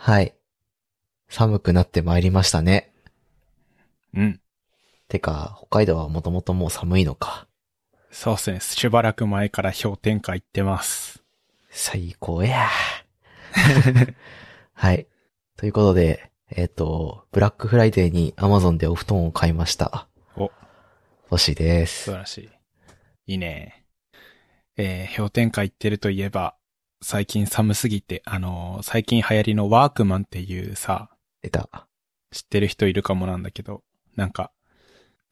はい。寒くなってまいりましたね。うん。てか、北海道はもともともう寒いのか。そうっすね。しばらく前から氷点下行ってます。最高や。はい。ということで、えっ、と、ブラックフライデーに Amazon でお布団を買いました。お、星です素晴。らしい。いいね。えー、氷点下行ってるといえば、最近寒すぎて、あのー最近流行りのワークマンっていうさ、出た。知ってる人いるかもなんだけど、なんか、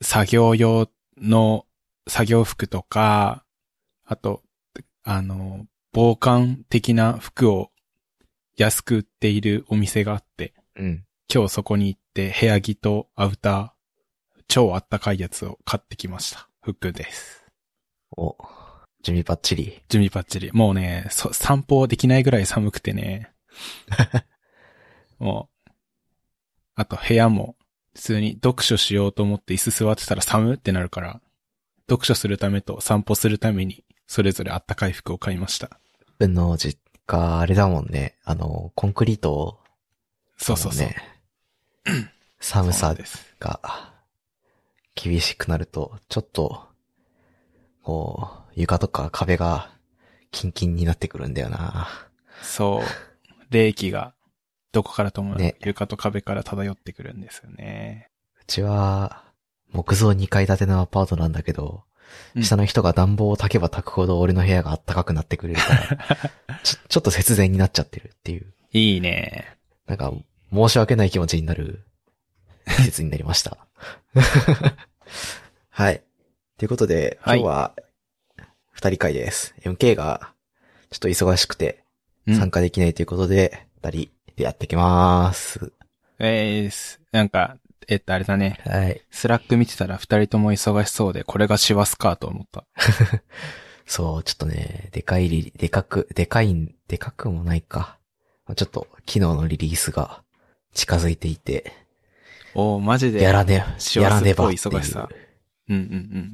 作業用の作業服とか、あと、あの、防寒的な服を安く売っているお店があって、うん。今日そこに行って部屋着とアウター、超あったかいやつを買ってきました。服です。お、準備バッチリ？準備バッチリ。もうね、そ散歩できないぐらい寒くてね。もう、あと部屋も、普通に読書しようと思って椅子座ってたら寒ってなるから、読書するためと散歩するために、それぞれあったかい服を買いました。僕の実家、あれだもんね。あの、コンクリートそうそうそう。ね。寒さ。が厳しくなると、ちょっと、こう、床とか壁がキンキンになってくるんだよな。そう。冷気が、どこからともなくね床と壁から漂ってくるんですよね。うちは、木造2階建てのアパートなんだけど、うん下の人が暖房を焚けば焚くほど俺の部屋が暖かくなってくれるから、ちょ、ちょっと節電になっちゃってるっていう、いいね。なんか、申し訳ない気持ちになる季節になりました。はい。ということで、今はい日は、二人会です。MK が、ちょっと忙しくて、うん参加できないということで、二人でやっていきます。えーす、なんか、えっと、あれだね。はい。 Slack 見てたら二人とも忙しそうで、これが師走かと思った。そう、ちょっとね、でかいリリ、でかく、でかいん、でかくもないか。まあちょっと、昨日のリリースが近づいていて、おー、マジで。やらね、師やらねば忙しさ。うんうんう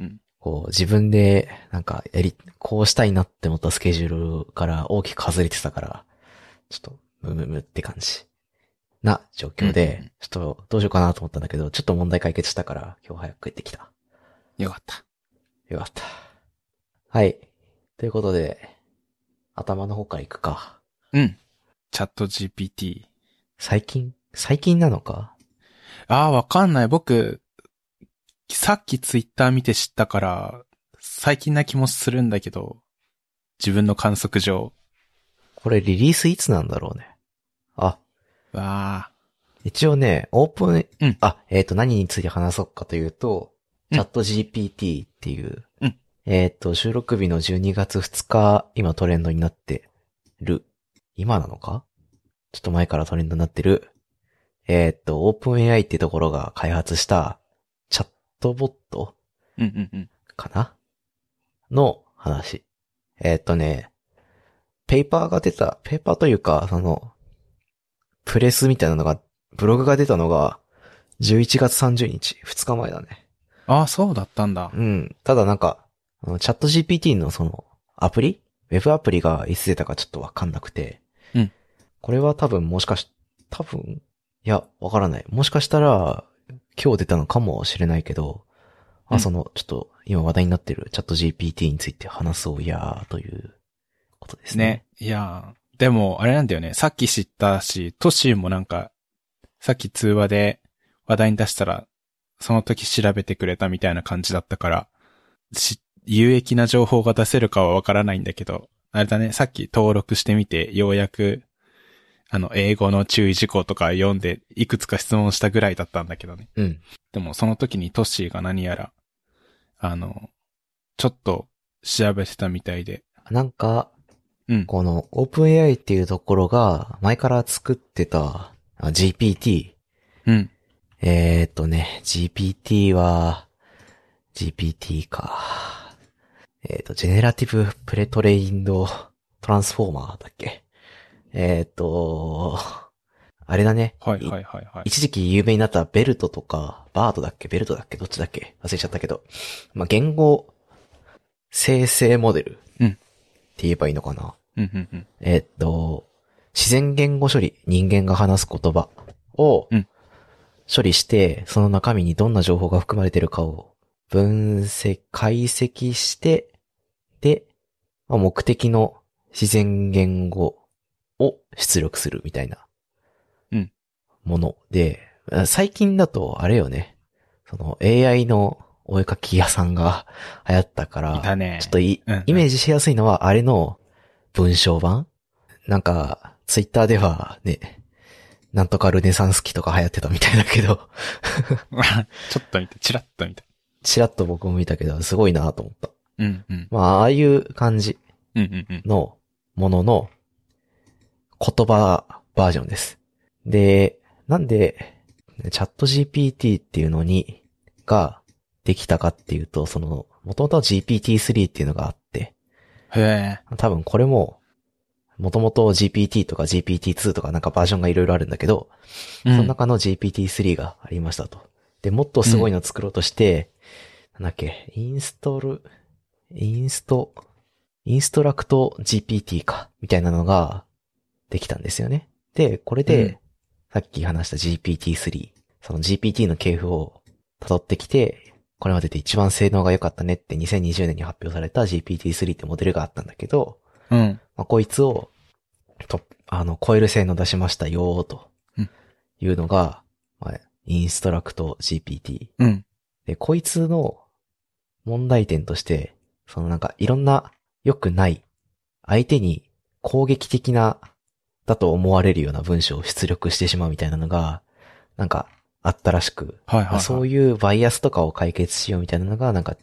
んこう、自分で、なんか、やり、こうしたいなって思ったスケジュールから大きく外れてたから、ちょっと、むむむって感じ。な状況で、うんうんうんちょっと、どうしようかなと思ったんだけど、ちょっと問題解決したから、今日早く帰ってきた。うん。よかった。よかった。はい。ということで、頭の方から行くか。うん。チャット GPT。最近？最近なのか？あー、わかんない。僕、さっきツイッター見て知ったから、最近な気もするんだけど、自分の観測上。これリリースいつなんだろうね。あ、わ一応ね、オープン、うんあ、えっ、と、何について話そうかというと、うんチャット GPT っていう、うんえっ、と、収録日の12月2日、今トレンドになってる。今なのか？ちょっと前からトレンドになってる。えっ、と、オープン AI ってところが開発した、トボットー。うんうんうん。かな？の話。えーっとね、ペーパーが出た、ペーパーというか、その、プレスみたいなのが、ブログが出たのが、11月30日、2日前だね。あー、そうだったんだ。うん。ただなんか、あのチャット GPT のその、アプリ？ウェブアプリがいつ出たかちょっとわかんなくて。うん。これは多分もしかし、多分、いや、わからない。もしかしたら、今日出たのかもしれないけど、あ、うんその、ちょっと、今話題になってるチャット GPT について話そうやーということですね。ね。いやーでも、あれなんだよね。さっき知ったし、トッシーもなんか、さっき通話で話題に出したら、その時調べてくれたみたいな感じだったから、し、有益な情報が出せるかはわからないんだけど、あれだね、さっき登録してみて、ようやく、あの、英語の注意事項とか読んで、いくつか質問したぐらいだったんだけどね。うん。でも、その時にトッシーが何やら、あの、ちょっと調べてたみたいで、なんか、うん。この OpenAI っていうところが、前から作ってたあ GPT。うん。えー、っとね、GPT は、GPT か。えー、っと、 Generative Pre-trained Transformer だっけ？えー、っと、あれだね。はいはいはいはい。一時期有名になったベルトとか、 BERT だっけ？ベルトだっけ？どっちだっけ？忘れちゃったけど。まあ、言語生成モデル。うんって言えばいいのかな。うんうんうん。えっと、自然言語処理、人間が話す言葉をうん処理して、その中身にどんな情報が含まれているかを分析、解析して、で、まあ目的の自然言語を出力するみたいなうんもので、最近だとあれよね、その AI のお絵かき屋さんが流行ったから、ねちょっというんうんイメージしやすいのはあれの文章版なんか、ツイッターではね、なんとかルネサンス期とか流行ってたみたいだけど、ちょっと見て、チラッと見て。ちらっと僕も見たけど、すごいなと思った。うんうん。まあ、ああいう感じ。のものの言葉バージョンです。で、なんで、チャット GPT っていうのに、ができたかっていうと、その、もともと GPT-3 っていうのがあって、へえ。多分これも、もともと GPT とか GPT-2 とかなんかバージョンがいろいろあるんだけど、うんその中の GPT-3 がありましたと。で、もっとすごいの作ろうとして、なんだっけ、インストール、インスト、インストラクト GPT か、みたいなのができたんですよね。で、これで、うんさっき話した GPT-3、その GPT の系譜を辿ってきて、これまでで一番性能が良かったねって2020年に発表された GPT-3 ってモデルがあったんだけど、うん。まあ、こいつを、と、あの、超える性能出しましたよーとうん。いうのが、まあ、インストラクト GPT。うん。で、こいつの問題点として、そのなんかいろんな良くない、相手に攻撃的な、だと思われるような文章を出力してしまうみたいなのが、なんかあったらしく、はいはい、はい。まあそういうバイアスとかを解決しようみたいなのが、なんか、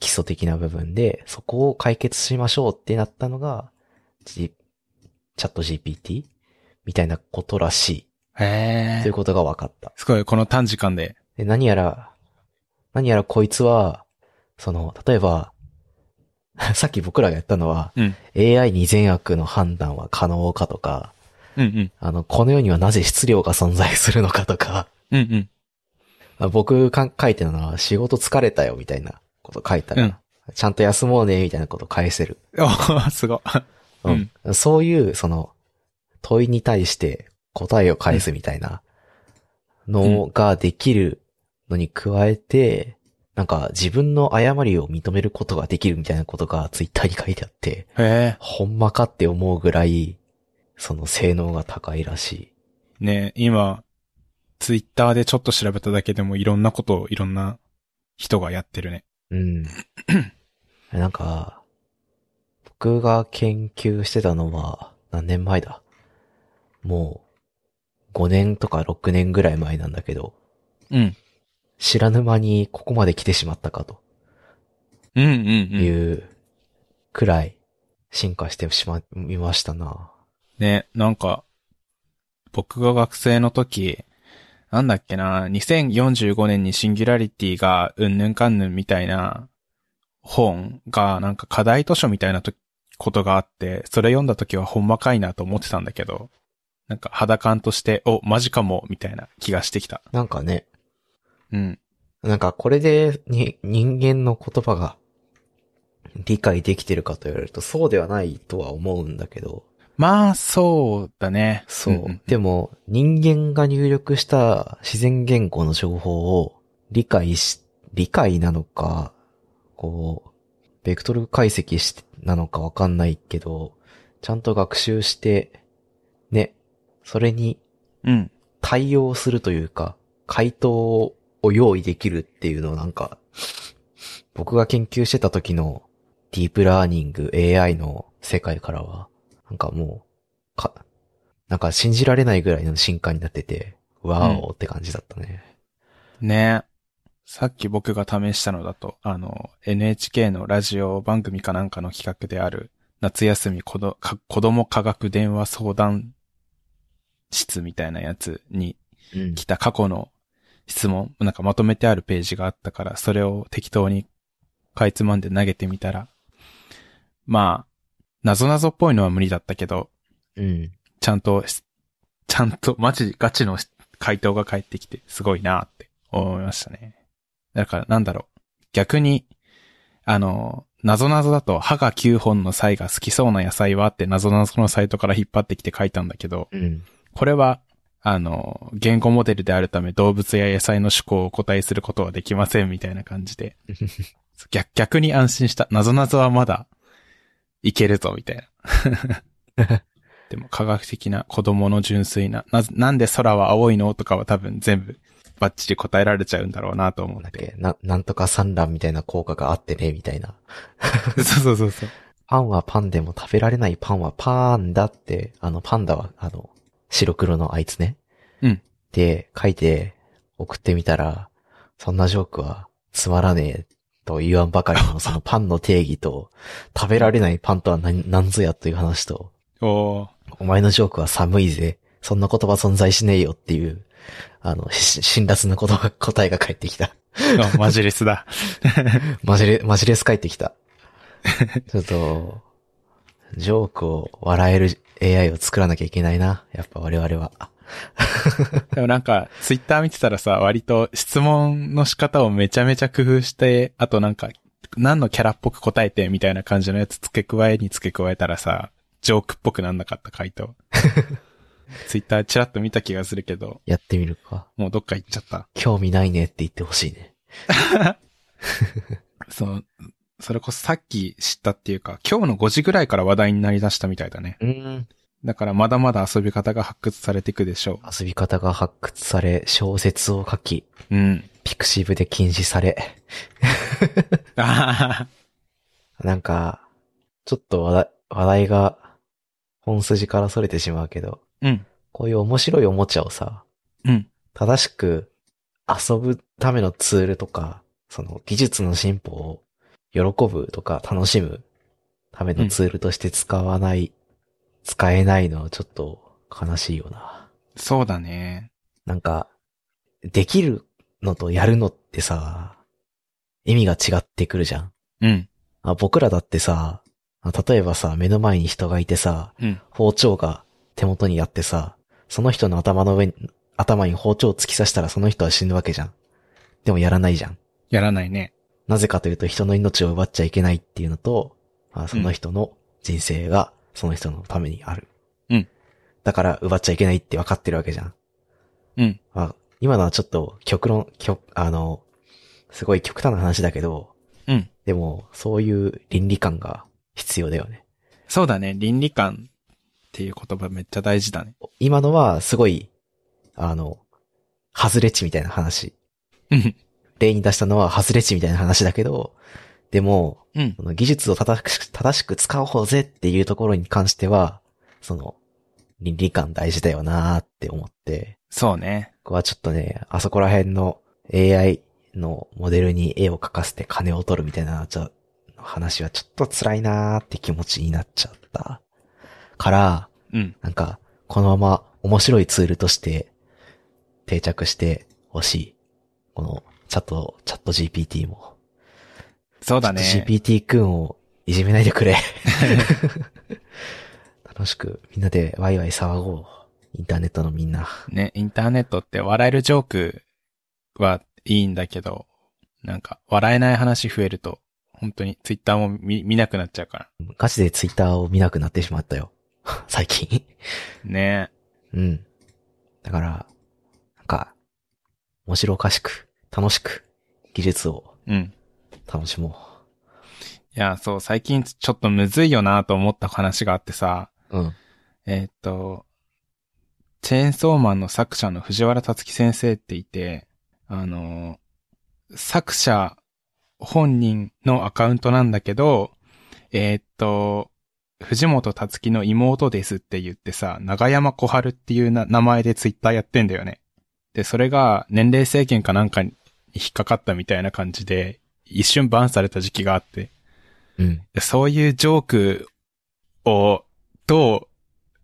基礎的な部分で、そこを解決しましょうってなったのが、G、チャット GPT? みたいなことらしい。へえという。ことが分かった。すごい、この短時間で。で、何やら、何やらこいつは、その、例えば、さっき僕らがやったのは、うん。AI に善悪の判断は可能かとか、うんうん。あの、この世にはなぜ質量が存在するのかとか、うんうん。あ僕か書いてるのは仕事疲れたよみたいなこと書いたら、うんちゃんと休もうねみたいなこと返せる。おーすごい。うん。そういう、その、問いに対して答えを返すみたいなのができるのに加えて、なんか自分の誤りを認めることができるみたいなことがツイッターに書いてあって、へえ。ほんまかって思うぐらい、その性能が高いらしい。ね今、ツイッターでちょっと調べただけでもいろんなことをいろんな人がやってるね。うん。なんか、僕が研究してたのは何年前だ？もう5年とか6年ぐらい前なんだけど、うん。知らぬ間にここまで来てしまったかとうんうんうん。いうくらい進化してしまいましたな。ね、なんか、僕が学生の時、なんだっけな、2045年にシンギュラリティがうんぬんかんぬんみたいな本がなんか課題図書みたいなとことがあって、それ読んだ時はほんまかいなと思ってたんだけど、なんか肌感として、お、マジかも、みたいな気がしてきた。なんかね、うん。なんかこれでに人間の言葉が理解できてるかと言われるとそうではないとは思うんだけど、まあ、そうだね。そう。でも、人間が入力した自然言語の情報を理解し、理解なのか、こう、ベクトル解析し、なのかわかんないけど、ちゃんと学習して、ね、それにうん。対応するというか、回答を用意できるっていうのをなんか、僕が研究してた時のディープラーニング AI の世界からは、なんかもう、か、なんか信じられないぐらいの進化になってて、わーおって感じだったね。ね。さっき僕が試したのだと、あの、NHK のラジオ番組かなんかの企画である、夏休み子どか子供科学電話相談室みたいなやつにうん。来た過去の質問、なんかまとめてあるページがあったから、それを適当にかいつまんで投げてみたら、まあ、謎々っぽいのは無理だったけど、うん。ちゃんと、ちゃんと、マジガチの回答が返ってきて、すごいなって思いましたね。だから、なんだろう。逆に、あの、なぞなぞだと歯が9本の際が好きそうな野菜はってなぞなぞのサイトから引っ張ってきて書いたんだけど、うん。これは、あの、言語モデルであるため動物や野菜の思考をお答えすることはできませんみたいな感じで。逆、逆に安心した。なぞなぞはまだいけるぞみたいな。でも科学的な子供の純粋な、な、なんで空は青いのとかは多分全部バッチリ答えられちゃうんだろうなと思って。だっけ？な、なんとか産卵みたいな効果があってね、みたいな。そうそうそうそう。パンはパンでも食べられないパンはパンだって、あの、パンダは、あの、白黒のあいつね。うん。で、書いて送ってみたら、そんなジョークはつまらねえと言わんばかりの そのパンの定義と、食べられないパンとは何何ぞやという話と、おー。お前のジョークは寒いぜ。そんな言葉存在しねえよっていう、あの、し辛辣な言葉、答えが返ってきた。あマジレスだ。マジレ、マジレス返ってきた。ちょっと、ジョークを笑える AI を作らなきゃいけないな。やっぱ我々は。でもなんか、ツイッター見てたらさ、割と質問の仕方をめちゃめちゃ工夫して、あとなんか、何のキャラっぽく答えてみたいな感じのやつ付け加えに付け加えたらさ、ジョークっぽくなんなかった回答。ツイッターチラッと見た気がするけど、やってみるか。もうどっか行っちゃった。興味ないねって言ってほしいね。そう、それこそさっき知ったっていうか、今日の5時ぐらいから話題になりだしたみたいだね。うーん。だからまだまだ遊び方が発掘されていくでしょ遊び方が発掘され、小説を書き、う。うん。ピクシブで禁止され。あなんか、ちょっと話題話題が本筋から逸れてしまうけど、あ。うん。こういう面白いおもちゃをさ、うん。正しく遊ぶためのツールとか、その技術の進歩を喜ぶとか楽しむためのツールとして使わない、使えないのはちょっと悲しいよな。そうだね。なんか、できるのとやるのってさ、意味が違ってくるじゃん。うん。あ僕らだってさ、あ例えばさ、目の前に人がいてさ、うん。包丁が手元にあってさ、その人の頭の上に、頭に包丁を突き刺したらその人は死ぬわけじゃん。でもやらないじゃん。やらないね。なぜかというと人の命を奪っちゃいけないっていうのと、まあ、その人の人生がその人のためにある。うん。だから奪っちゃいけないって分かってるわけじゃん。うん。まあ、今のはちょっと極論、極、あの、すごい極端な話だけど、うん。でも、そういう倫理観が必要だよね。そうだね。倫理観っていう言葉めっちゃ大事だね。今のはすごい、あの、外れ値みたいな話。うん。例に出したのは外れ値みたいな話だけど、でも、うん。その技術を正しく、正しく使おうぜっていうところに関しては、その、倫理観大事だよなーって思って、そうね。ここはちょっとね、あそこら辺の AI のモデルに絵を描かせて金を取るみたいな、ちょ、話はちょっと辛いなーって気持ちになっちゃった。から、うん。なんか、このまま面白いツールとして定着してほしい。このチャット、チャット GPT も。そうだね。GPT 君をいじめないでくれ。楽しくみんなでワイワイ騒ごう。インターネットのみんな。ね、インターネットって笑えるジョークはいいんだけど、なんか、笑えない話増えると、本当にツイッターも見見なくなっちゃうから。ガチでツイッターを見なくなってしまったよ。最近。ねうん。だから、なんか、面白おかしく、楽しく、技術をうん。楽しもいや、そう、最近ちょっとむずいよなと思った話があってさ、う。うん。えーっと、チェーンソーマンの作者の藤原達樹先生っていて、あの、作者本人のアカウントなんだけど、えーっと、藤本達樹の妹ですって言ってさ、長山小春っていうな名前でツイッターやってんだよね。で、それが年齢制限かなんかに引っかかったみたいな感じで、一瞬バンされた時期があって、うん。でそういうジョークを、どう、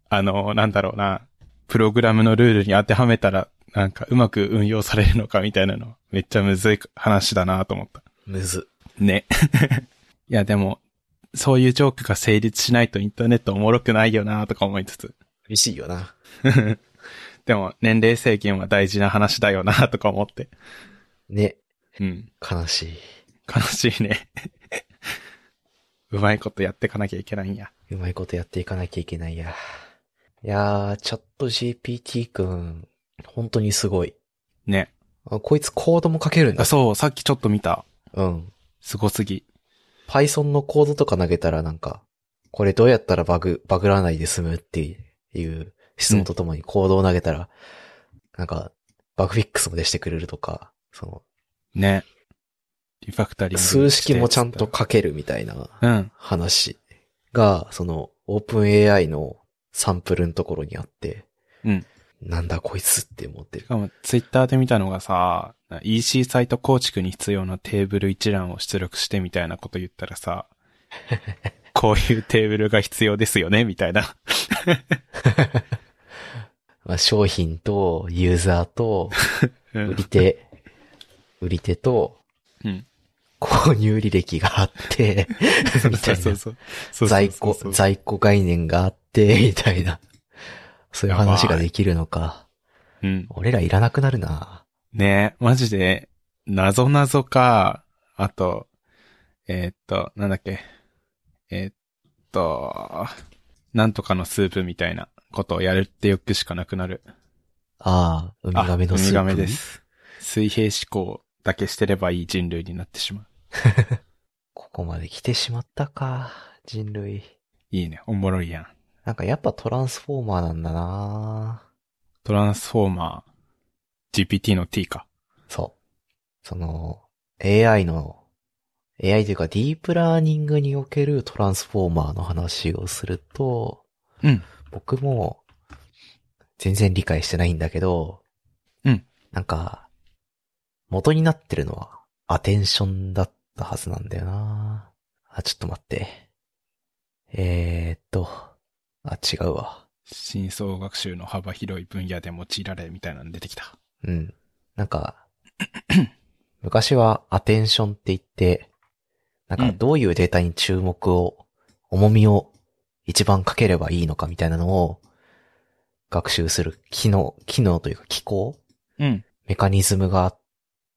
あの、なんだろうな、プログラムのルールに当てはめたら、なんかうまく運用されるのかみたいなの、めっちゃむずい話だなと思った。むず。ね。いや、でも、そういうジョークが成立しないとインターネットおもろくないよなとか思いつつ。厳しいよな。でも、年齢制限は大事な話だよなとか思って。ね。うん。悲しい。悲しいね。うまいことやっていかなきゃいけないんや。うまいことやっていかなきゃいけないや。いやー、チャット GPT くん、本当にすごい。ね。あこいつコードも書けるんだあ、。そう、さっきちょっと見た。うん。すごすぎ。Python のコードとか投げたらなんか、これどうやったらバグ、バグらないで済むっていう質問とともにコードを投げたら、なんか、バグフィックスも出してくれるとか、その、ね。リファクタリング。数式もちゃんと。書けるみたいなうん。話が、その、OpenAI のサンプルのところにあって、うん。なんだこいつって思ってるし。かも、ツイッターで見たのがさ、EC サイト構築に必要なテーブル一覧を出力してみたいなこと言ったらさ、こういうテーブルが必要ですよね、みたいな。まあ、商品とユーザーと うん売り手、売り手とうん。購入履歴があって、みたいな。在庫在庫概念があって、みたいな。そういう話ができるのか。うん。俺らいらなくなるな。ねマジで、謎謎か、あと、えーっと、なんだっけ。えーっと、なんとかのスープみたいなことをやるってよくしかなくなる。ああ、ウミガメのスープ。あウミガメで。す。水平思考だけしてればいい人類になってしまう。ここまで来てしまったか、人類。いいね。おもろいやん。なんかやっぱトランスフォーマーなんだなトランスフォーマー、GPT の T か。そう。その、AI の、AI というかディープラーニングにおけるトランスフォーマーの話をすると、うん。僕も全然理解してないんだけど、うん。なんか、元になってるのはアテンションだったはずなんだよなあ、ちょっと待って。えーっと、あ、違うわ。深層学習の幅広い分野で用いられみたいなの出てきた。うん。なんか、昔はアテンションって言って、なんかうんどういうデータに注目を、重みを一番かければいいのかみたいなのを学習する機能、機能というか機構うん。メカニズムがあっ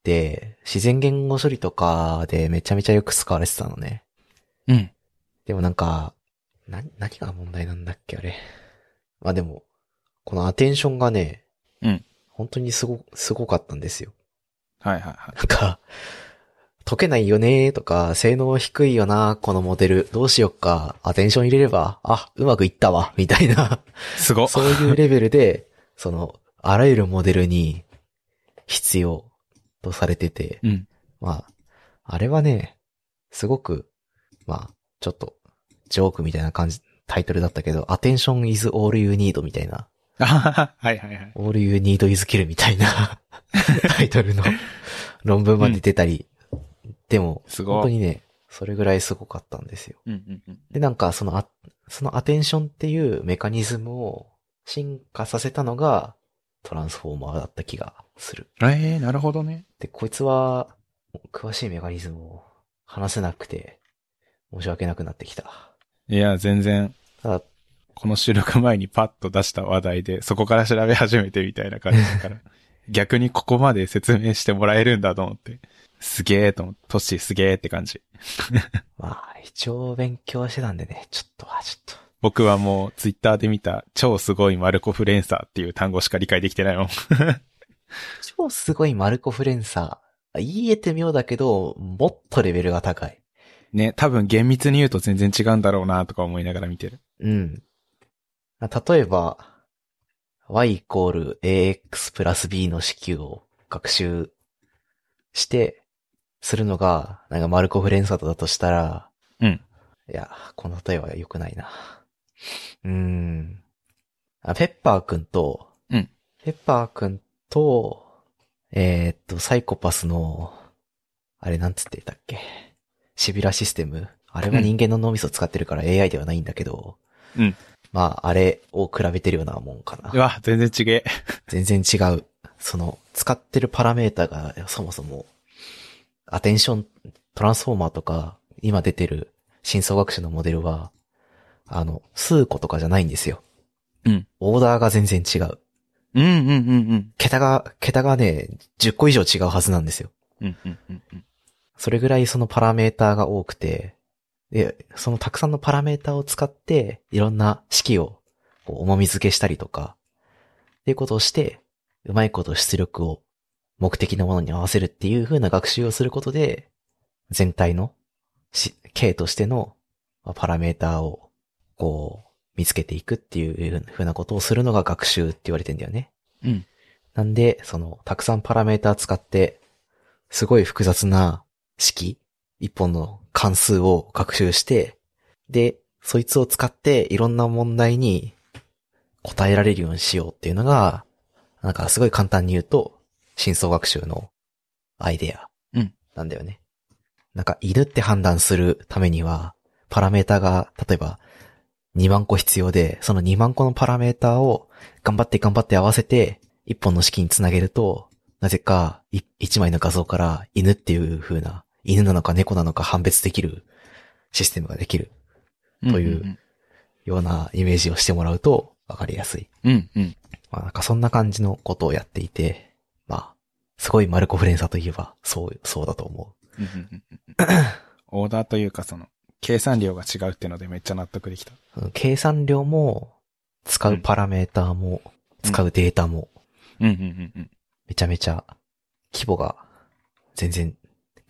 て、自然言語処理とかでめちゃめちゃよく使われてたのね。うん。でもなんか、な、何が問題なんだっけあれ。まあでも、このアテンションがね、うん。本当にすご、すごかったんですよ。はいはいはい。なんか、解けないよねとか、性能低いよなこのモデル。どうしよっか。アテンション入れれば、あ、うまくいったわ。みたいな。すごっ。そういうレベルで、その、あらゆるモデルに必要とされてて、うん。まあ、あれはね、すごく、まあ、ちょっと、ジョークみたいな感じ、タイトルだったけど、Attention is all you need みたいな、はいはいはい。all you need is kill みたいな タイトルの論文まで出たり、でも、本当にね、それぐらいすごかったんですよ。うんうんうん。で、なんか、そのあ、そのアテンションっていうメカニズムを進化させたのが、トランスフォーマーだった気がする。ええー、なるほどね。で、こいつは、詳しいメカニズムを話せなくて、申し訳なくなってきた。いや、全然、ただ、この収録前にパッと出した話題で、そこから調べ始めてみたいな感じだから、逆にここまで説明してもらえるんだと思って、すげえと思って、トッシーすげえって感じ。まあ、一応勉強してたんでね、ちょっとは、ちょっと。僕はもうツイッターで見た超すごいマルコフレンサーっていう単語しか理解できてないもん。超すごいマルコフレンサー。言えて妙だけど、もっとレベルが高い。ね、多分厳密に言うと全然違うんだろうなとか思いながら見てる。うん。例えば、y イコール ax プラス b の式を学習して、するのが、なんかマルコフレンサーだとしたら、うん。いや、この例えは良くないな。うーん。あペッパーくんと、うん。ペッパーくんと、えーっと、サイコパスの、あれなんつって言ったっけ？シビラシステム？あれは人間の脳みそ使ってるから AI ではないんだけど、うん。まあ、あれを比べてるようなもんかなう。わ、全然違え。全然違う。その、使ってるパラメータがそもそも、アテンション、トランスフォーマーとか、今出てる深層学習のモデルは、あの、数個とかじゃないんですよ。うん。オーダーが全然違う。うんうんうんうん。桁が、桁がね、10個以上違うはずなんですよ。うんうんうんうん。それぐらいそのパラメーターが多くて、で、そのたくさんのパラメータを使って、いろんな式をこう重み付けしたりとか、っていうことをして、うまいこと出力を目的のものに合わせるっていう風な学習をすることで、全体のし、K としてのまあパラメータを、こう、見つけていくっていう風なことをするのが学習って言われてんだよね。うん。なんで、その、たくさんパラメータ使って、すごい複雑な式、一本の関数を学習して、で、そいつを使っていろんな問題に答えられるようにしようっていうのが、なんかすごい簡単に言うと、深層学習のアイデアうんなんだよね。なんか犬って判断するためには、パラメータが、例えば2万個必要で、その2万個のパラメータを頑張って頑張って合わせて、一本の式につなげると、なぜかい一枚の画像から犬っていう風な、犬なのか猫なのか判別できるシステムができるというんようなイメージをしてもらうとわかりやすい。うん。うん。まあなんかそんな感じのことをやっていて、まあ、すごいマルコフレンサといえば、そう、そうだと思うオーダーというかその、計算量が違うっていうのでめっちゃ納得できた。計算量も、使うパラメーターも、使うデータも、うんうんうんうん。めちゃめちゃ規模が全然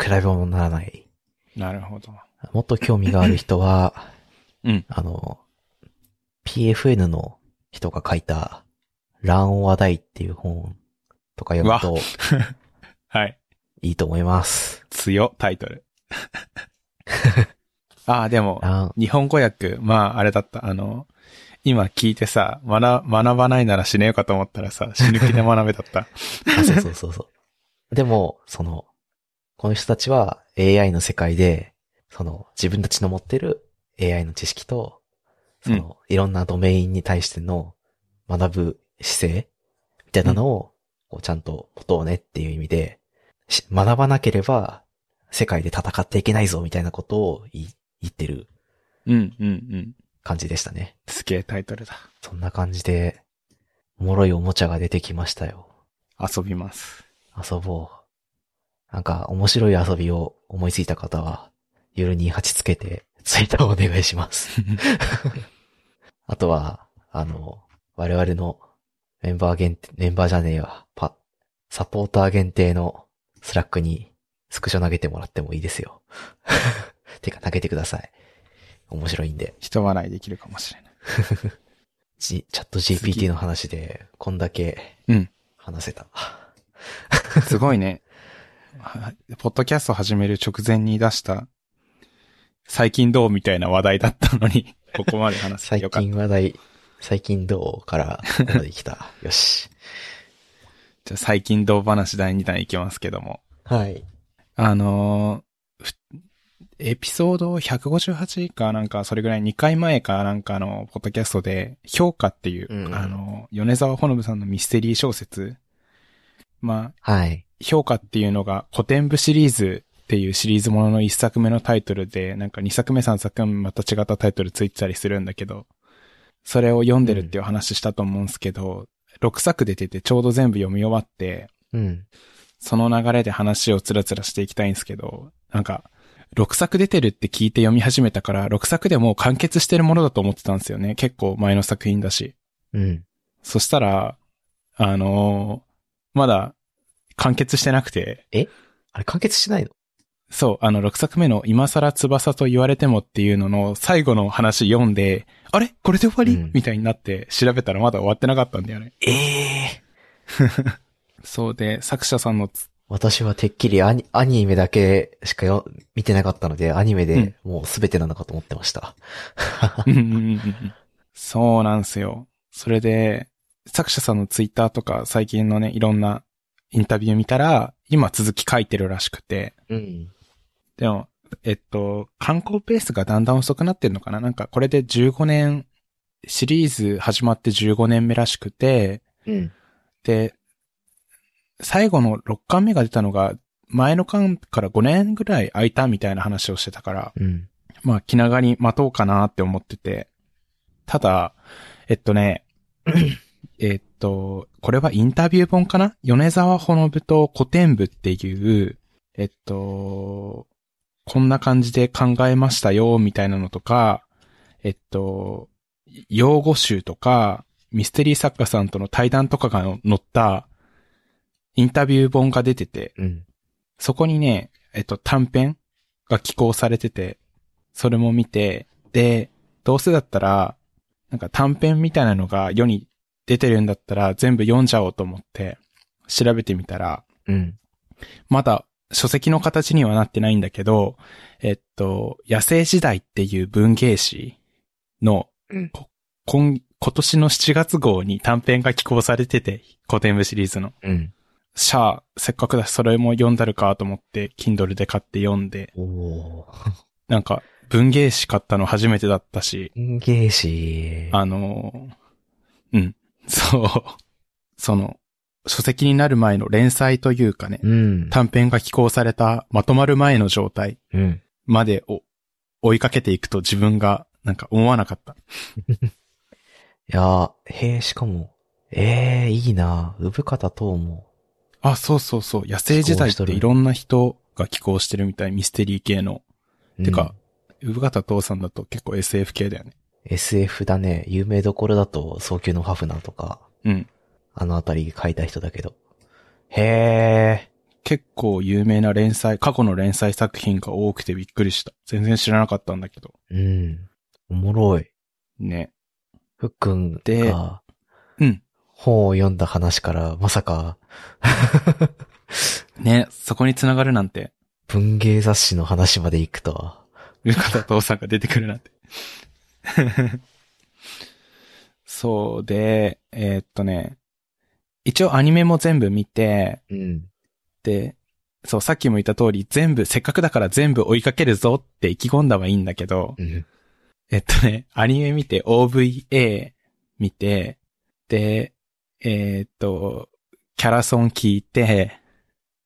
比べ物にならない。なるほど。もっと興味がある人は、うん。あの、PFN の人が書いた、乱話題っていう本とか読むと はい。いいと思います。強、タイトル。ああ、でも、乱、日本語訳、まあ、あれだった。あの、今聞いてさ、学、学ばないなら死ねよかと思ったらさ、死ぬ気で学べだった。あ、そうそうそうそう。でも、その、この人たちは AI の世界で、その自分たちの持ってる AI の知識と、その、いろんなドメインに対しての学ぶ姿勢みたいなのを、こうちゃんと持とうねっていう意味で、し学ばなければ世界で戦っていけないぞみたいなことを言ってるうん、うん、うん。感じでしたね。すげえタイトルだ。そんな感じで、おもろいおもちゃが出てきましたよ。遊びます。遊ぼう。なんか面白い遊びを思いついた方は、ゆる28つけて、ツイッターをお願いします。あとは、あの、我々のメンバー限定、メンバーじゃねえわ、パ、サポーター限定のスラックにスクショ投げてもらってもいいですよ。てか投げてください。面白いんで。人笑いできるかもしれない。G、チャット GPT の話で、こんだけうん。話せた。すごいね。はポッドキャスト始める直前に出した、最近どうみたいな話題だったのに、ここまで話せて最よかった。近話題、最近どうから、ここまで来た？よし。じゃあ最近どう話第2弾いきますけども。はい。あのーふエピソード158かなんか、それぐらい2回前かなんかのポッドキャストで、評価っていう、うんあの、米沢ほのぶさんのミステリー小説。まあ、はい。評価っていうのが古典部シリーズっていうシリーズものの1作目のタイトルで、なんか2作目3作目また違ったタイトルついてたりするんだけど、それを読んでるっていう話したと思うんですけど、6作出ててちょうど全部読み終わって、うん。その流れで話をつらつらしていきたいんですけど、なんか、6作出てるって聞いて読み始めたから、6作でもう完結してるものだと思ってたんですよね。結構前の作品だし。うん。そしたら、あのーまだ完結してなくて、あれ完結しないの？そう、あの、6作目の今更翼と言われてもっていうのの最後の話読んで、あれ？これで終わり、うんみたいになって調べたらまだ終わってなかったんだよね。ええ そうで、作者さんのつ、私はてっきりアニアニメだけしかよ見てなかったので、アニメでもうすべてなのかと思ってました。そうなんですよ。それで、作者さんのツイッターとか最近のね、いろんなインタビュー見たら、今続き書いてるらしくて、うん。でも、えっと、観光ペースがだんだん遅くなってるのかな？なんかこれで15年、シリーズ始まって15年目らしくて、うん。で、最後の6巻目が出たのが、前の巻から5年ぐらい空いたみたいな話をしてたから、うん。まあ気長に待とうかなって思ってて。ただ、えっとね、えっと、これはインタビュー本かな？米沢ほのぶと古典部っていう、えっと、こんな感じで考えましたよ、みたいなのとか、えっと、用語集とか、ミステリー作家さんとの対談とかが載った、インタビュー本が出てて、うん。そこにね、えっと、短編が寄稿されてて、それも見て、で、どうせだったら、なんか短編みたいなのが世に出てるんだったら全部読んじゃおうと思って、調べてみたら、うん。まだ書籍の形にはなってないんだけど、えっと、野生時代っていう文芸誌の、うんこ今、今年の7月号に短編が寄稿されてて、古典部シリーズの。うん。シャア、せっかくだしそれも読んだるかと思って、Kindle で買って読んで、おー。なんか、文芸誌買ったの初めてだったし、文芸誌。あのーうん、そう、その、書籍になる前の連載というかね、うん。短編が寄稿されたまとまる前の状態うん。までを追いかけていくと自分がなんか思わなかった。いやー、へえ、しかも、ええいいな産方等も。あ、そうそうそう。野生時代っていろんな人が寄稿してるみたい。ミステリー系の。うんてか、産方父さんだと結構 SF 系だよね。SF だね。有名どころだと、早急のファフナーとか、うん。あのあたり書いた人だけど。へえ。結構有名な連載、過去の連載作品が多くてびっくりした。全然知らなかったんだけど。うん。おもろい。ね。ふっくんでがうん。本を読んだ話から、まさか、ね、そこに繋がるなんて、文芸雑誌の話まで行くとは。産方父さんが出てくるなんて。そうで、えーっとね、一応アニメも全部見て、うん。で、そう、さっきも言った通り、全部、せっかくだから全部追いかけるぞって意気込んだはいいんだけど、うん。えっとね、アニメ見て OVA 見て、で、えーっと、キャラソン聞いて、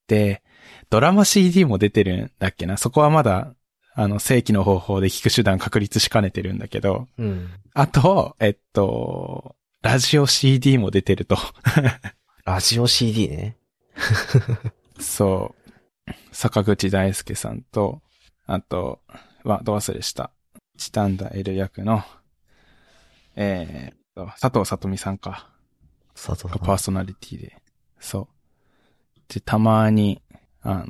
で、ドラマ CD も出てるんだっけな。そこはまだ、あの、正規の方法で聞く手段確立しかねてるんだけど、うん。あと、えっと、ラジオ CD も出てると。ラジオ CD ね。そう。坂口大輔さんと、あと、は、ど忘れした。チタンダ L 役の、えーっと、佐藤さとみさんか。佐藤さん。がパーソナリティで。そう。で、たまに、あの、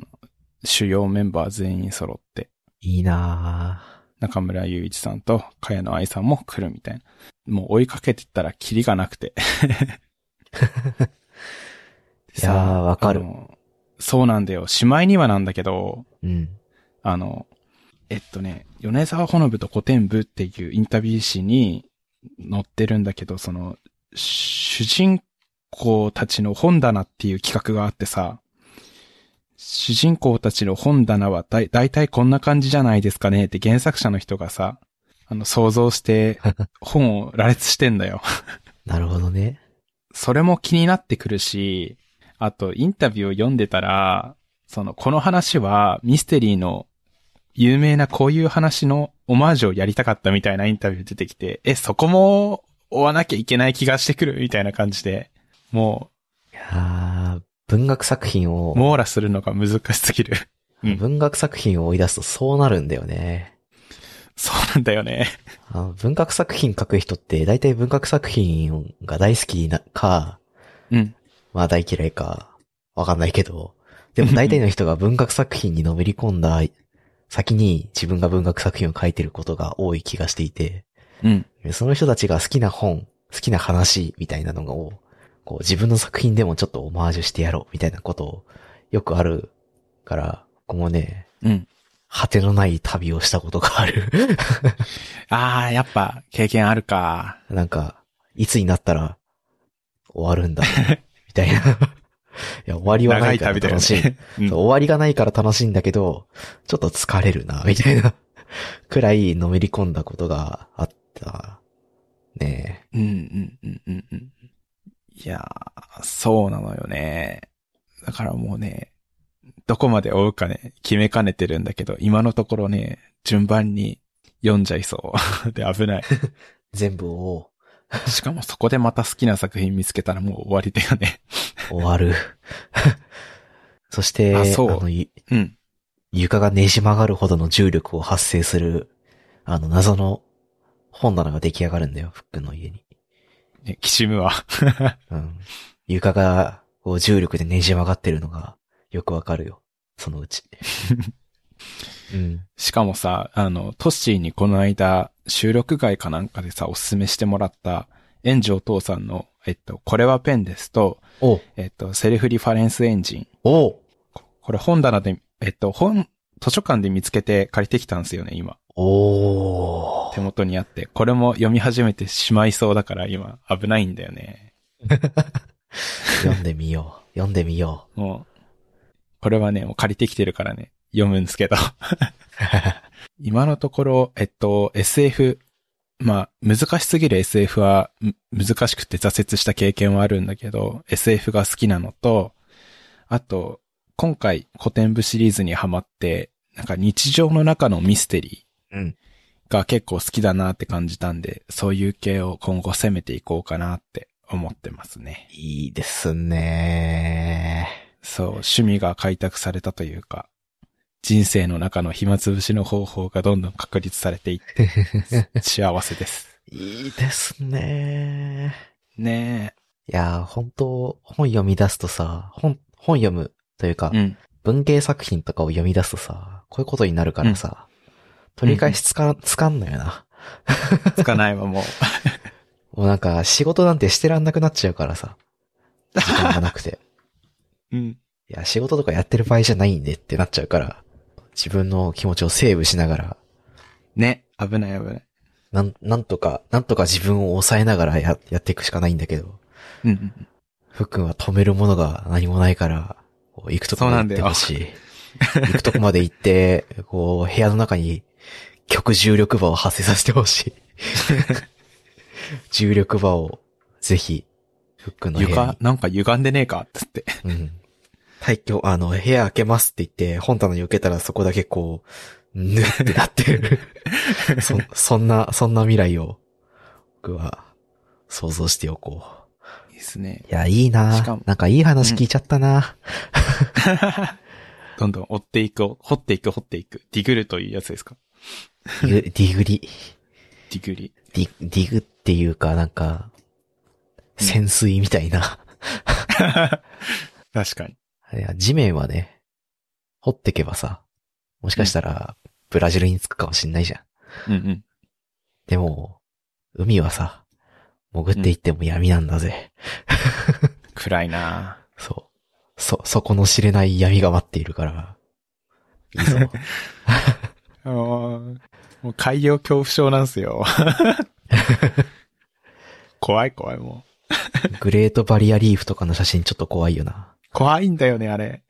主要メンバー全員揃って、いいな中村雄一さんと茅野愛さんも来るみたいな。もう追いかけてったらキリがなくて。ぁ。いやー、わかるそうなんだよ。しまいにはなんだけど、うん。あの、えっとね、米沢ほのぶと古典部っていうインタビュー誌に載ってるんだけど、その、主人公たちの本棚っていう企画があってさ、主人公たちの本棚はだいたいこんな感じじゃないですかねって原作者の人がさ、あの、想像して 本を羅列してんだよ。なるほどね。それも気になってくるし、あと、インタビューを読んでたら、その、この話はミステリーの有名なこういう話のオマージュをやりたかったみたいなインタビュー出てきて、え、そこも追わなきゃいけない気がしてくるみたいな感じで、もいやー、文学作品う、を、網羅するのが難しすぎる。うん文学作品を追い出すとそうなるんだよね。そうなんだよね。あの文学作品書く人って大体文学作品が大好きなか、うん。まあ大嫌いか、わかんないけど、でも大体の人が 文学作品にのめり込んだ先に自分が文学作品を書いてることが多い気がしていて、うん。その人たちが好きな本、好きな話みたいなのを、こう自分の作品でもちょっとオマージュしてやろうみたいなことをよくあるから、ここもね、うん。果てのない旅をしたことがある。あー、やっぱ、経験あるか。なんか、いつになったら終わるんだ、みたいな。いや、終わりはないから楽しい。ね。うん終わりがないから楽しいんだけど、ちょっと疲れるな、みたいな、くらいのめり込んだことがあった。ねうん、うん、うん、うん、うん。いやー、そうなのよね。だからもうね、どこまで追うかね、決めかねてるんだけど、今のところね、順番に読んじゃいそう。で、危ない。え 全部を しかもそこでまた好きな作品見つけたらもう終わりだよね。終わる。そして、あそうの、いうん。床がねじ曲がるほどの重力を発生する、あの、謎の本棚が出来上がるんだよ、ふっくんの家に。ね、きしむわ。うん。床が、こう重力でねじ曲がってるのが、よくわかるよ。そのうち。うん。しかもさ、あの、トッシーにこの間、収録外かなんかでさ、おすすめしてもらった、炎上父さんの、えっと、これはペンですと、おえっと、セルフリファレンスエンジン。おここれ本棚で、えっと、本、図書館で見つけて借りてきたんですよね、今。お手元にあって。これも読み始めてしまいそうだから今、危ないんだよね。読んでみよう。読んでみよもう、これはね、もう借りてきてるからね、読むんですけど。今のところ、えっと、SF、まあ、難しすぎる SF は、む難しくて挫折した経験はあるんだけど、SF が好きなのと、あと、今回古典部シリーズにハマって、なんか日常の中のミステリ。ーが結構好きだなって感じたんで、そういう系を今後攻めていこうかなって思ってますね。いいですね。そう、趣味が開拓されたというか、人生の中の暇つぶしの方法がどんどん確立されていって、幸せです。いいですね。ねいやー、本当本読み出すとさ、本、本読むというか、え。うん。文芸作品とかを読み出すとさ、こういうことになるからさ、取り返しつか、つかんのよな。つかないわ、もう。もうなんか、仕事なんてしてらんなくなっちゃうからさ、時間がなくて。うん。いや、仕事とかやってる場合じゃないんでってなっちゃうから、自分の気持ちをセーブしながら、ね。危ない危ない。なん、なんとか、なんとか自分を抑えながらや、やっていくしかないんだけど、うんうん。ふっくんは止めるものが何もないから、こう行くとこまで行ってほしい。行くとこまで行って、こう、部屋の中に極重力場を発生させてほしい。重力場を、ぜひ、ふっくんの部屋床？に、。なんか歪んでねえか？つって。うん。退去、あの、部屋開けますって言って、本棚に受けたらそこだけこう、ぬってなってる。そ、そんな、そんな未来を、僕は、想像しておこう。いいですね。いや、いいなしかもなんかいい話聞いちゃったな、どんどん追っていく、掘っていく、掘っていく。ディグルというやつですか？ディグディグリ。ディグリ。ディ、 dig っていうか、なんか、潜水みたいな。確かに。いや、地面はね、掘ってけばさ、もしかしたら、ブラジルに着くかもしんないじゃん。うんうん。でも、海はさ、潜っていっても闇なんだぜ。暗いなそう。そ、そこの知れない闇が待っているから、いいぞ。あーもう海洋恐怖症なんすよ。怖い怖いもグレートバリアリーフとかの写真ちょっと怖いよな。う。怖いんだよね、あれ。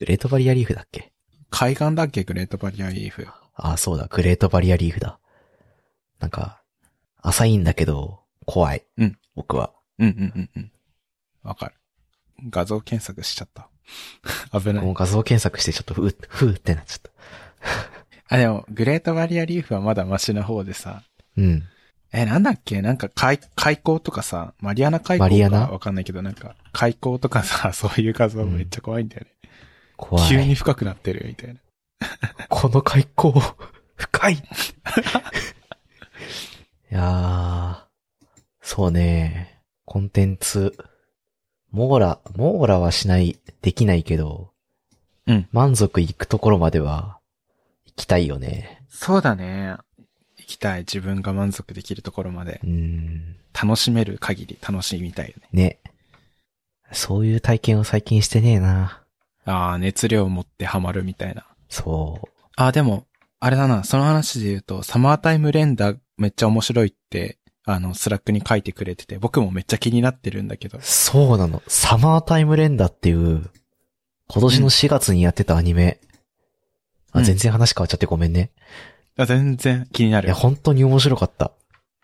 グレートバリアリーフだっけ？海岸だっけグレートバリアリーフ。ああ、そうだ、グレートバリアリーフだ。なんか、浅いんだけど、怖い。うん。僕は。うんうんうんうん。わかる。画像検索しちゃった。危ない。もう画像検索してちょっとふう、ふうってなっちゃった。あ、でも、グレートバリアリーフはまだマシな方でさ。うん。え、なんだっけ？なんか海、海溝とかさ、マリアナ海溝かわかんないけど、なんか、海溝とかさ、そういう画像めっちゃ怖いんだよね。怖い。急に深くなってるみたいな。この海溝、深い いやー、そうね、コンテンツ、網羅、網羅はしない、できないけど、うん。満足いくところまでは、行きたいよね。そうだね。行きたい。自分が満足できるところまでう。ん、楽しめる限り楽しみたいよね。ね。そういう体験を最近してねえな。ああ、熱量を持ってハマるみたいな。そう。ああ、でも、あれだな、その話で言うと、サマータイムレンダーめっちゃ面白いって、あの、スラックに書いてくれてて、僕もめっちゃ気になってるんだけど。そうなの。サマータイムレンダーっていう、今年の4月にやってたアニメ。あ、うん全然話変わっちゃってごめんね。あ全然気にないるや、。本当に面白かった。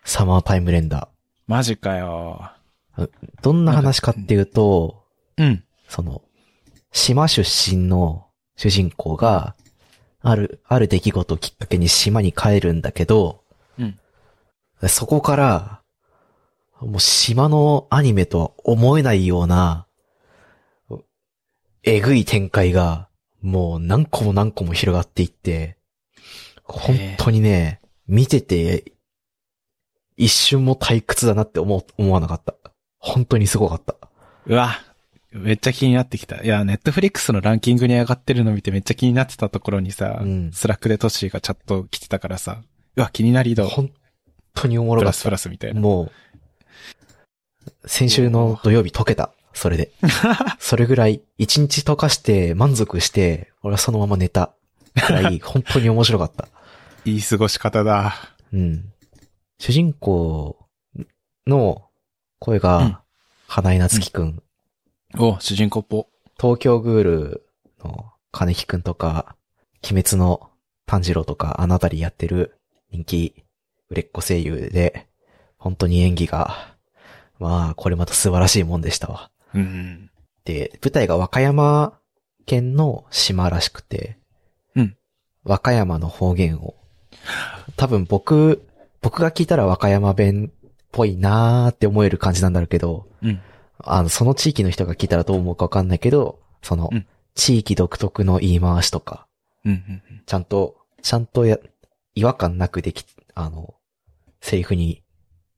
サマータイムレンダマジかよ。ー。どんな話かっていうと、うん。その、島出身の主人公が、ある、ある出来事をきっかけに島に帰るんだけど、うん。そこから、もう島のアニメとは思えないような、えぐい展開がもう何個も何個も広がっていって、本当にね、見てて、一瞬も退屈だなって思う、思わなかった。本当にすごかった。うわ、めっちゃ気になってきた。いや、ネットフリックスのランキングに上がってるの見てめっちゃ気になってたところにさ、うんスラックでトッシーがチャット来てたからさ、うわ、気になり度、本当におもろかっプラスプラスみたいな。もう、先週の土曜日解けた。それで。それぐらい、一日溶かして満足して、俺はそのまま寝た。くらい、本当に面白かった。いい過ごし方だ。うん。主人公の声うんが、花井夏樹くん、お、主人公っぽ。東京グールの金木くんとか、鬼滅の炭治郎とか、あのあたりやってる人気売れっ子声優で、本当に演技が、まあ、これまた素晴らしいもんでしたわ。うん。で、舞台が和歌山県の島らしくて、うん和歌山の方言を、多分僕、僕が聞いたら和歌山弁っぽいなーって思える感じなんだろうけど、うん。あの、その地域の人が聞いたらどう思うかわかんないけど、そのうん、地域独特の言い回しとか、うん。うん。ちゃんと、ちゃんとや、違和感なくでき、あの、セリフに、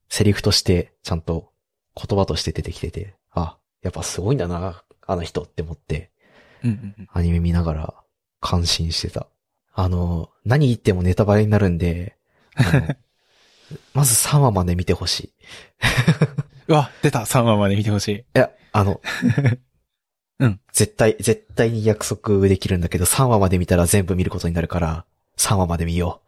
セリフとして、ちゃんと言葉として出てきてて、あ、やっぱすごいんだな、あの人って思って、うん。うん。アニメ見ながら感心してた。あの、何言ってもネタバレになるんで、まず3話まで見てほしい。うわ、出た !3 話まで見てほしい。いや、あの、うん。絶対、絶対に約束できるんだけど、3話まで見たら全部見ることになるから、3話まで見よ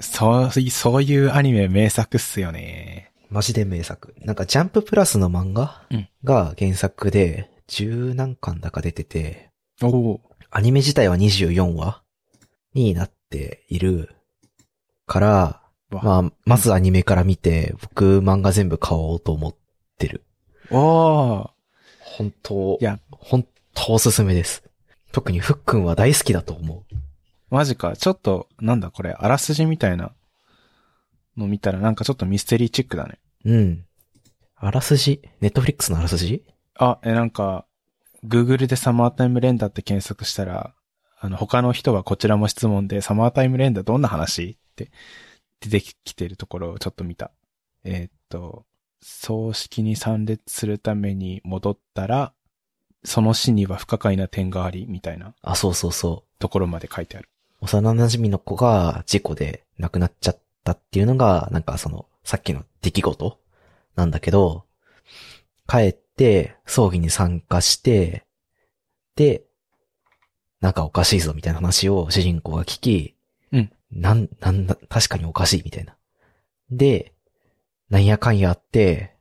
そう、そういうアニメ名作っすよね。う。マジで名作。なんかジャンププラスの漫画うんが原作で、十何巻だか出てて、おお。アニメ自体は24話になっているから、わまあ、まずアニメから見て、僕漫画全部買おうと思ってる。おー。本当いや、本当おすすめです。特にふっくんは大好きだと思う。マジか。ちょっと、なんだこれ、あらすじみたいなの見たらなんかちょっとミステリーチックだね。うん。あらすじ？ネットフリックスのあらすじ？あ、え、なんか、Google でサマータイムレンダーって検索したら、あの、他の人はこちらも質問で、サマータイムレンダーどんな話って出てきてるところをちょっと見た。えーっと、葬式に参列するために戻ったら、その死には不可解な点があり、みたいなあ、そうそうそう。ところまで書いてある。幼馴染の子が事故で亡くなっちゃったっていうのが、なんかその、さっきの出来事なんだけど、帰って、葬儀に参加して、で、なんかおかしいぞみたいな話を主人公が聞き、うん。なん、なんだ、確かにおかしいみたいな。で、なんやかんやあって、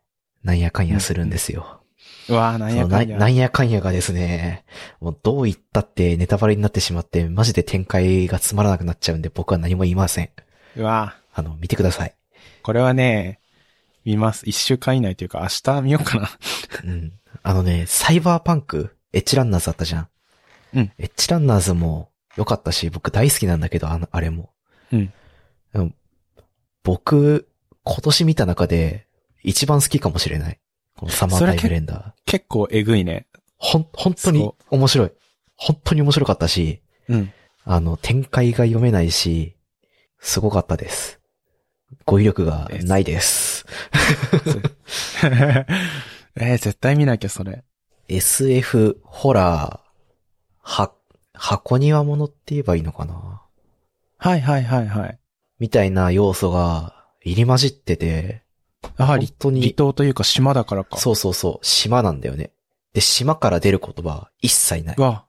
なんやかんやするんですよ。うわーなんやかんや。なんやかんやがですね、もうどう言ったってネタバレになってしまって、マジで展開がつまらなくなっちゃうんで僕は何も言いません。うわあの、見てください。ーこれはね、見ます。一週間以内というか明日見ようかな。うん。あのね、サイバーパンク、エッジランナーズあったじゃん。うん。エッジランナーズも良かったし、僕大好きなんだけど、あの、あれも。うん。僕、今年見た中で一番好きかもしれない。このサマータイムレンダー。結構えぐいね。ほん、本当にそ面白い。本当に面白かったし、うん。あの、展開が読めないし、すごかったです。語彙力がないです。えー絶対見なきゃ、それ。SF、ホラー、は、箱庭物って言えばいいのかな？はいはいはいはい。みたいな要素が入り混じってて、やはり本、当に離島というか島だからか。そうそうそう、島なんだよね。で、島から出る言葉一切ないうわ。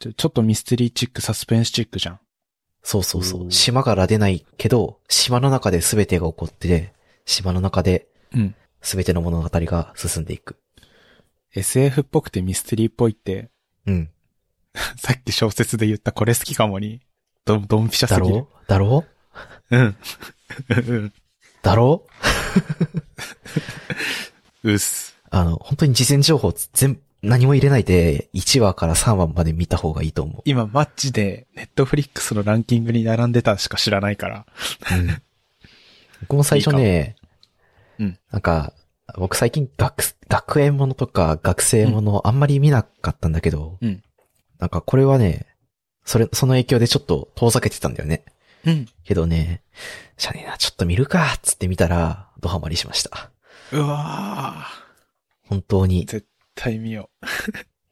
ちょ、ちょっとミステリーチック、サスペンスチックじゃん。そうそうそうう。ん島から出ないけど、島の中で全てが起こってて、島の中でうん。全ての物語が進んでいく。SF っぽくてミステリーっぽいって、うん。さっき小説で言ったこれ好きかもに、ど、ドンピシャすぎる。だろう？だろう？うん。うん。だろう？うっす。あの、本当に事前情報全、何も入れないで、1話から3話まで見た方がいいと思今、マッチで、ネットフリックスのランキングに並んでたしか知らないから。う。うん。僕も最初ね、うん。なんか、僕最近学、学園ものとか学生ものあんまり見なかったんだけど、うん。なんかこれはね、それ、その影響でちょっと遠ざけてたんだよね。うん。けどね、しゃねえな、ちょっと見るか、つって見たら、ドハマりしました。うわ本当にー絶対見よ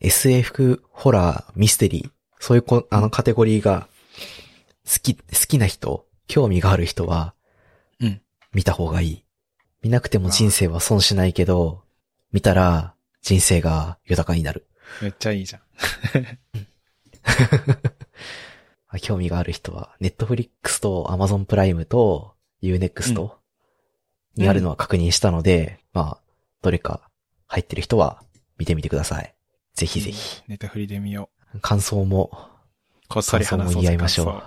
SF、ホラー、ミステリー、そういうこ、あのカテゴリーが、好き、好きな人、興味がある人は、うん。見た方がいい。見なくても人生は損しないけど、見たら、人生が豊かになる。う。めっちゃいいじゃん。あ興味がある人は、ネットフリックスとアマゾンプライムと Unext にあるのは確認したので、まあ、どれか入ってる人は見てみてください。ぜひぜひ。ネタフリで見よ感想も、う。こっそり感想話そうぜも言い合いましょ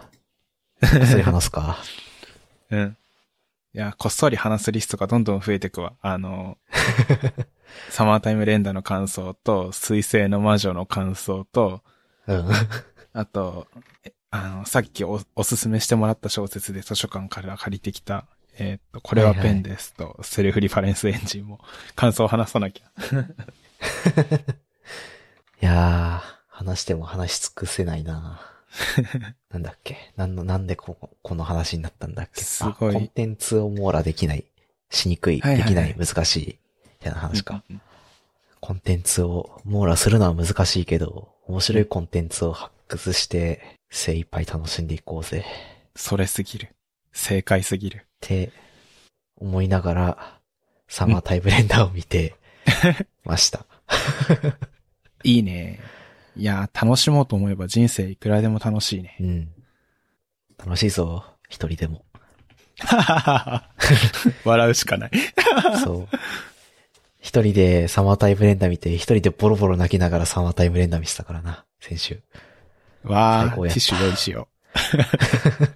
感う。それ話すか。想うん。いや、こっそり話すリストがどんどん増えてくわ。あの、サマータイム連打の感想と、水星の魔女の感想と、うん。あと、えあの、さっきおおすすめしてもらった小説で図書館から借りてきた、えーっと、これはペンですと、セルフリファレンスエンジンも感想を話さなきゃ。いやー、話しても話し尽くせないな なんだっけ？なんの、なんでこの、この話になったんだっけ？すごいあコンテンツを網羅できない、しにくい、はいはいはいできない、難しい、みたいな話か。うんコンテンツを網羅するのは難しいけど、面白いコンテンツを発掘して、精一杯楽しんでいこうぜ。それすぎる。正解すぎる。って思いながら、サマータイムレンダーを見て ました。いいね。いや、楽しもうと思えば人生いくらでも楽しいね。うん。楽しいぞ、一人でも。笑うしかない。そう。一人でサマータイムレンダー見て、一人でボロボロ泣きながらサマータイムレンダー見てたからな、先週。わあ、最高やったティッシュ用意しよ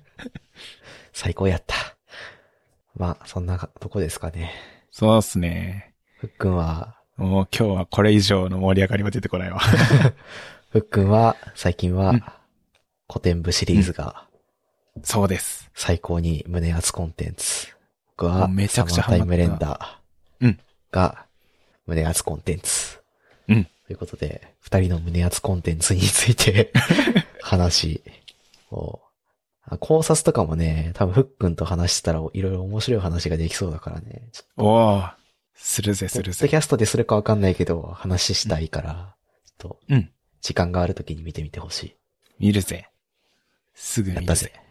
最高やった。まあ、そんなとこですかね。う。そうっすね。ふっくんは、もう今日はこれ以上の盛り上がりは出てこないわ。ふっくんは、最近はうん、古典部シリーズがそうです。最高に胸熱コンテンツ。僕もは、うめちゃくちゃサマータイムレンダうんーが、胸熱コンテンツ。うん。ということで、二人の胸熱コンテンツについて 話を、あ考察とかもね、多分ふっくんと話してたらいろいろ面白い話ができそうだからね。ちょっおー。するぜ、と、ポッドするぜキ。ャストでするかわかんないけど、話したいから、ちょっと、うん。時間がある時に見てみてほし見るぜ。すぐい。や見るぜったぜ。。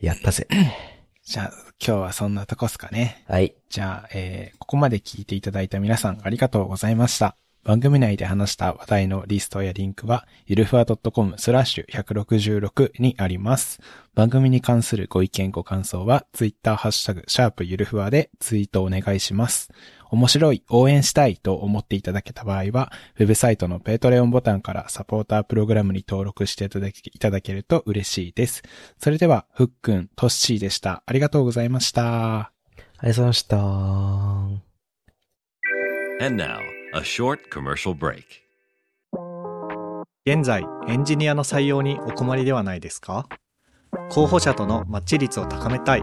やったぜ。じゃあ、今日はそんなとこっすかね。はい。じゃあ、えー、ここまで聞いていただいた皆さんありがとうございました。番組内で話した話題のリストやリンクは、ゆるふわ .com スラッシュ166にあります。番組に関するご意見ご感想は、ツイッターハッシュタグ、シャープゆるふわでツイートお願いします。面白い、応援したいと思っていただけた場合は、ウェブサイトの Patreon ボタンからサポータープログラムに登録していただけいただけると嬉しいです。それでは、ふっくん、とっしーでした。ありがとうございました。ありがとうございました。And now, a short commercial break. 現在エンジニアの採用にお困りではないですか？候補者とのマッチ率を高めたい